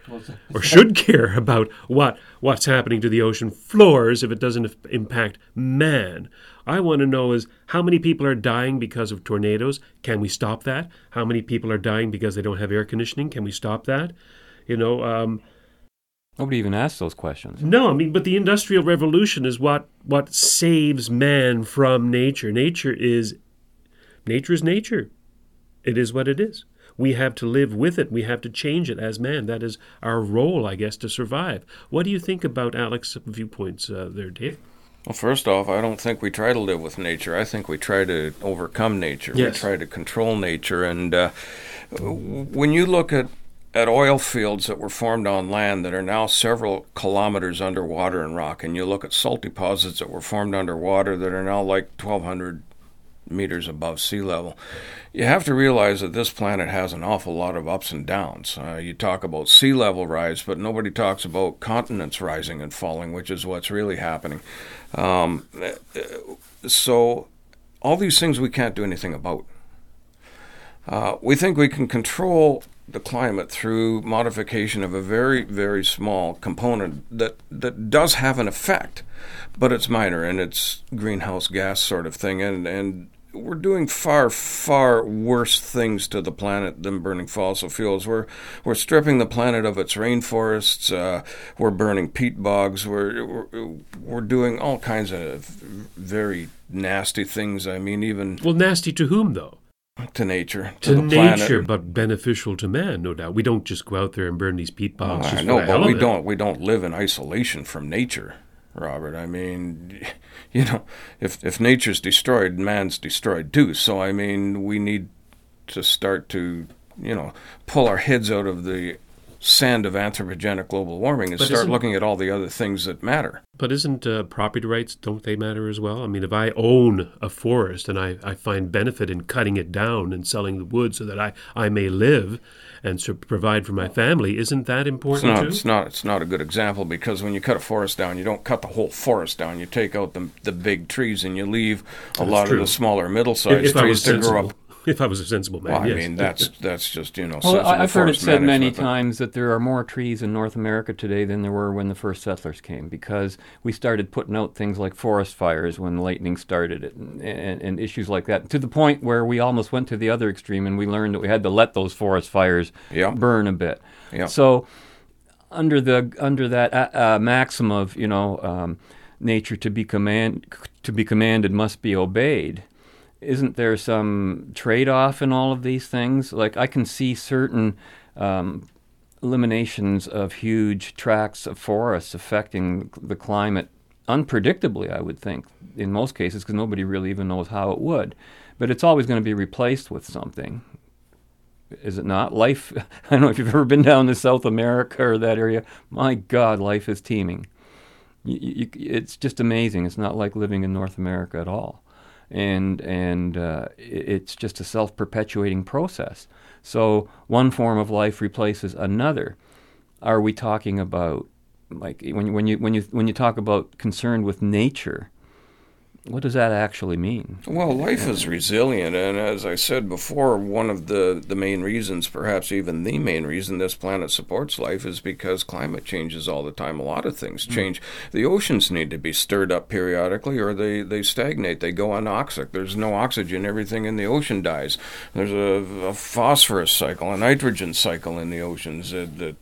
or should care about what what's happening to the ocean floors if it doesn't f- impact man. I want to know is how many people are dying because of tornadoes? Can we stop that? How many people are dying because they don't have air conditioning? Can we stop that? You know, um, Nobody even asked those questions. no, I mean, but the industrial revolution is what what saves man from nature. Nature is nature is nature. It is what it is. We have to live with it. We have to change it as man. That is our role, I guess, to survive. What do you think about Alex's viewpoints uh, there, Dave? Well, first off, I don't think we try to live with nature. I think we try to overcome nature. Yes. We try to control nature. And uh, when you look at at oil fields that were formed on land that are now several kilometers underwater in rock, and you look at salt deposits that were formed underwater that are now like 1,200 meters above sea level, you have to realize that this planet has an awful lot of ups and downs. Uh, you talk about sea level rise, but nobody talks about continents rising and falling, which is what's really happening. Um, so, all these things we can't do anything about. Uh, we think we can control the climate through modification of a very, very small component that, that does have an effect, but it's minor and it's greenhouse gas sort of thing. And, and we're doing far, far worse things to the planet than burning fossil fuels. We're we're stripping the planet of its rainforests. Uh, we're burning peat bogs. We're, we're we're doing all kinds of very nasty things. I mean, even well, nasty to whom though? To nature, to, to nature, but beneficial to man, no doubt. We don't just go out there and burn these peat bogs. Oh, I know, but we don't. We don't live in isolation from nature. Robert. I mean, you know, if if nature's destroyed, man's destroyed too. So I mean, we need to start to, you know, pull our heads out of the sand of anthropogenic global warming and but start looking at all the other things that matter. But isn't uh, property rights, don't they matter as well? I mean, if I own a forest and I, I find benefit in cutting it down and selling the wood so that I, I may live, and to provide for my family. Isn't that important it's not, too? It's not. It's not a good example because when you cut a forest down, you don't cut the whole forest down. You take out the the big trees and you leave a That's lot true. of the smaller, middle-sized trees to grow up if I was a sensible man. Well, I yes. mean, that's that's just you know. Well, I've heard it said many times that there are more trees in North America today than there were when the first settlers came, because we started putting out things like forest fires when lightning started, and, and, and issues like that, to the point where we almost went to the other extreme, and we learned that we had to let those forest fires yeah. burn a bit. Yeah. So, under the under that uh, uh, maxim of you know. Um, nature to be command to be commanded must be obeyed isn't there some trade off in all of these things? Like, I can see certain um, eliminations of huge tracts of forests affecting the climate unpredictably, I would think, in most cases, because nobody really even knows how it would. But it's always going to be replaced with something. Is it not? Life, I don't know if you've ever been down to South America or that area. My God, life is teeming. You, you, it's just amazing. It's not like living in North America at all and and uh, it's just a self-perpetuating process. So one form of life replaces another. Are we talking about like when when you when you when you talk about concerned with nature? What does that actually mean? Well, life is resilient, and as I said before, one of the, the main reasons, perhaps even the main reason this planet supports life is because climate changes all the time. A lot of things hmm. change. Mm. The oceans need to be stirred up periodically, or they, they stagnate. They go anoxic. There's no oxygen. Everything in the ocean dies. There's a, a phosphorus cycle, a nitrogen cycle in the oceans that, that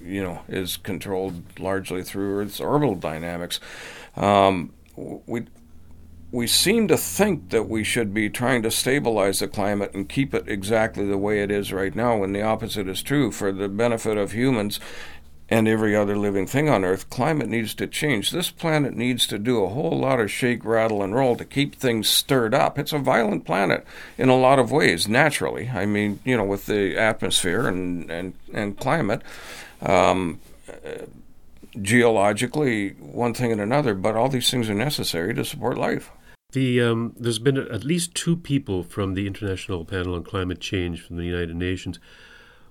you know is controlled largely through Earth's orbital dynamics. Um, we we seem to think that we should be trying to stabilize the climate and keep it exactly the way it is right now, when the opposite is true for the benefit of humans and every other living thing on Earth. Climate needs to change. This planet needs to do a whole lot of shake, rattle, and roll to keep things stirred up. It's a violent planet in a lot of ways, naturally. I mean, you know, with the atmosphere and, and, and climate. Um, geologically, one thing and another, but all these things are necessary to support life. The, um, there's been at least two people from the International Panel on Climate Change from the United Nations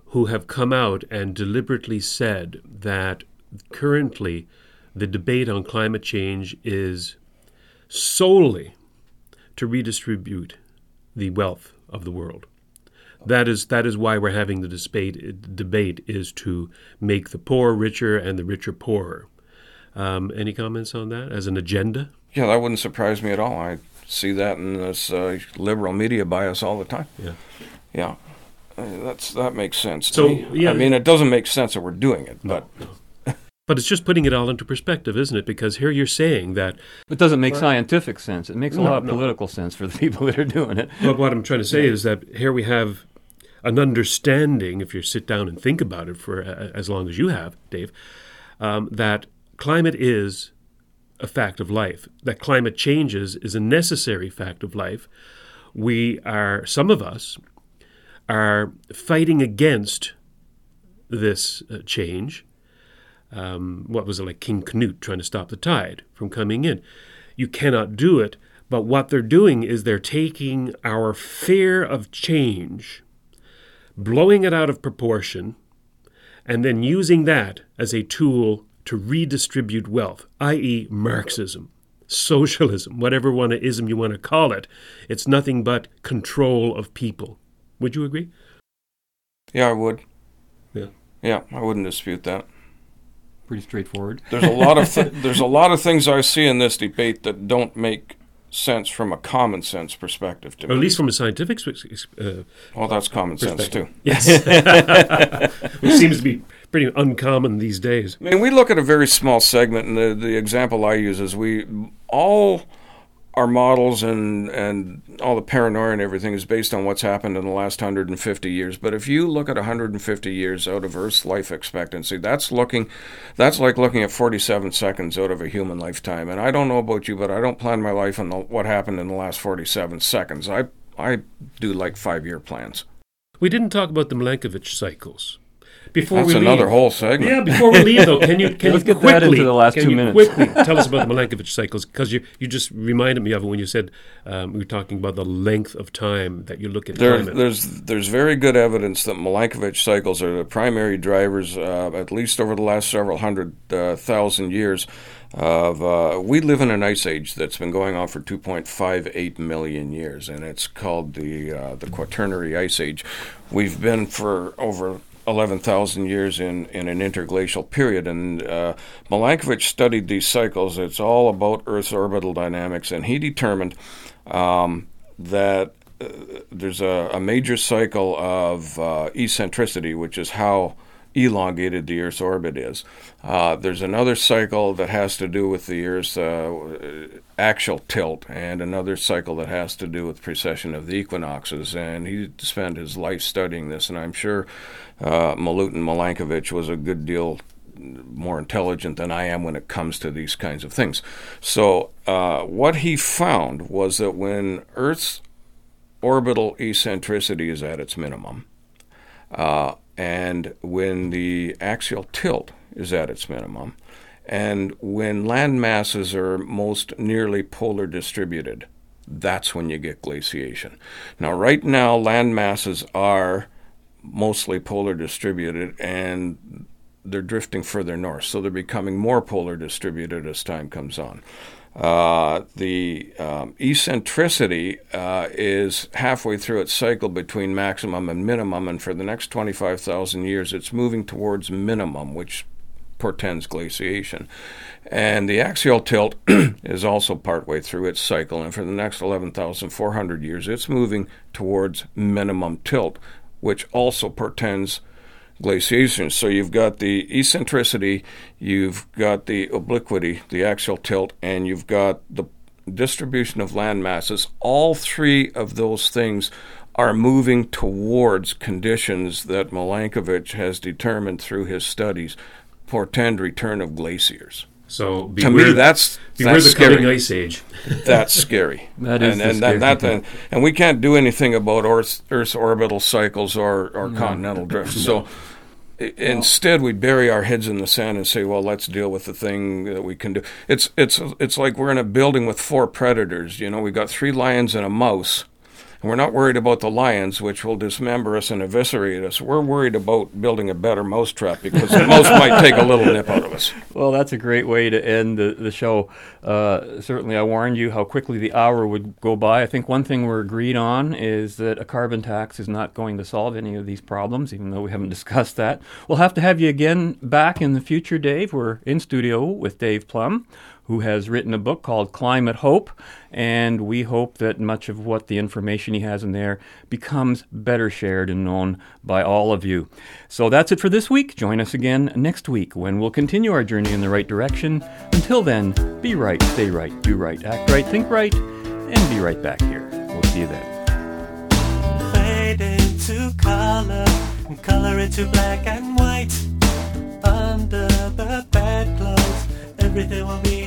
who have come out and deliberately said that currently the debate on climate change is solely to redistribute the wealth of the world. That is that is why we're having the debate. Debate is to make the poor richer and the richer poorer. Um, any comments on that as an agenda? Yeah, that wouldn't surprise me at all. I see that in this uh, liberal media bias all the time. Yeah, yeah, uh, that's that makes sense. So me. yeah, I mean, it doesn't make sense that we're doing it, no, but. No. But it's just putting it all into perspective, isn't it? Because here you're saying that it doesn't make scientific sense. It makes a no, lot of political sense for the people that are doing it. But what I'm trying to say yeah. is that here we have an understanding, if you sit down and think about it for uh, as long as you have, Dave, um, that climate is a fact of life, that climate changes is a necessary fact of life. We are, some of us, are fighting against this uh, change. Um, what was it like King Canute trying to stop the tide from coming in? You cannot do it, but what they're doing is they're taking our fear of change, blowing it out of proportion, and then using that as a tool to redistribute wealth, i.e., Marxism, socialism, whatever one ism you want to call it. It's nothing but control of people. Would you agree? Yeah, I would. Yeah. Yeah, I wouldn't dispute that. Pretty straightforward. There's a lot of th- there's a lot of things I see in this debate that don't make sense from a common sense perspective to Or me. at least from a scientific sp- uh, Well, that's common sense, too. Yes, which seems to be pretty uncommon these days. I mean, we look at a very small segment, and the, the example I use is we all our models and and all the paranoia and everything is based on what's happened in the last 150 years. But if you look at 150 years out of Earth's life expectancy, that's looking that's like looking at 47 seconds out of a human lifetime. And I don't know about you, but I don't plan my life on the, what happened in the last 47 seconds. I I do like five year plans. We didn't talk about the Milankovitch cycles. Before That's we another leave, whole segment. Yeah, before we leave though, can you can Let's you get that quickly into the last two minutes. quickly tell us about the Milankovitch cycles because you you just reminded me of it when you said um, we were talking about the length of time that you look at There, there's there's very good evidence that Milankovitch cycles are the primary drivers, uh, at least over the last several hundred uh, thousand years. Of uh, we live in an ice age that's been going on for 2.58 million years, and it's called the uh, the Quaternary Ice Age. We've been for over 11,000 years in, in an interglacial period. And uh, Milankovitch studied these cycles. It's all about Earth's orbital dynamics, and he determined um, that uh, there's a, a major cycle of uh, eccentricity, which is how elongated the Earth's orbit is. Uh, there's another cycle that has to do with the Earth's uh, tilt, and another cycle that has to do with precession of the equinoxes. And he spent his life studying this, and I'm sure uh, Milutin Milankovitch was a good deal more intelligent than I am when it comes to these kinds of things. So, uh, what he found was that when Earth's orbital eccentricity is at its minimum, uh, and when the axial tilt is at its minimum, and when land masses are most nearly polar distributed, that's when you get glaciation. Now, right now, land masses are mostly polar distributed and they're drifting further north, so they're becoming more polar distributed as time comes on. Uh, the um, eccentricity uh, is halfway through its cycle between maximum and minimum, and for the next 25,000 years, it's moving towards minimum, which portends glaciation. And the axial tilt is also partway through its cycle, and for the next 11,400 years, it's moving towards minimum tilt, which also portends glaciation. So you've got the eccentricity, you've got the obliquity, the axial tilt, and you've got the distribution of land masses. All three of those things are moving towards conditions that Milankovitch has determined through his studies portend return of glaciers. So to me, that's beware that's the scary. coming ice age. that's scary. That is and the and scary that, thing. and, and we can't do anything about Earth's, Earth's orbital cycles or, or No. continental drift. So i- instead, we bury our heads in the sand and say, "Well, let's deal with the thing that we can do." It's it's it's like we're in a building with four predators. You know, we got three lions and a mouse. And we're not worried about the lions, which will dismember us and eviscerate us. We're worried about building a better mousetrap because the mouse might take a little nip out of us. Well, that's a great way to end the, the show. Uh, certainly, I warned you how quickly the hour would go by. I think one thing we're agreed on is that a carbon tax is not going to solve any of these problems, even though we haven't discussed that. We'll have to have you again back in the future, Dave. We're in studio with Dave Plum, who has written a book called Climate Hope, and we hope that much of what the information he has in there becomes better shared and known by all of you. So that's it for this week. Join us again next week when we'll continue our journey in the right direction. Until then, be right, stay right, do right, act right, think right, and be right back here. We'll see you then. Fade into color and color into black and white. Under the bedclothes, everything will be.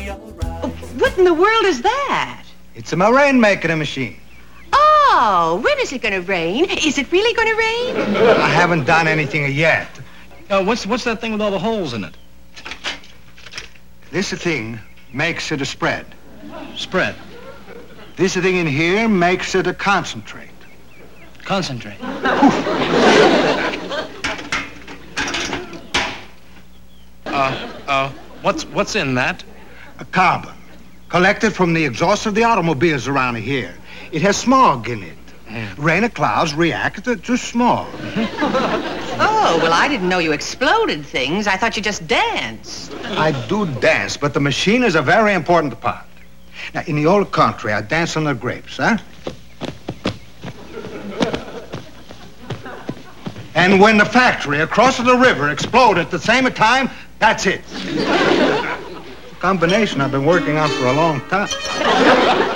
What in the world is that? It's a rain making machine. Oh, when is it going to rain? Is it really going to rain? I haven't done anything yet. Uh, what's what's that thing with all the holes in it? This thing makes it a spread. Spread. This thing in here makes it a concentrate. Concentrate. Uh, uh, what's what's in that? A carbon collected from the exhaust of the automobiles around here. It has smog in it. Mm. Rain or clouds react to smog. Oh, Oh, well, I didn't know you exploded things. I thought you just danced. I do dance, but the machine is a very important part. Now, in the old country, I dance on the grapes, huh? And when the factory across the river exploded at the same time, that's it. Combination I've been working on for a long time.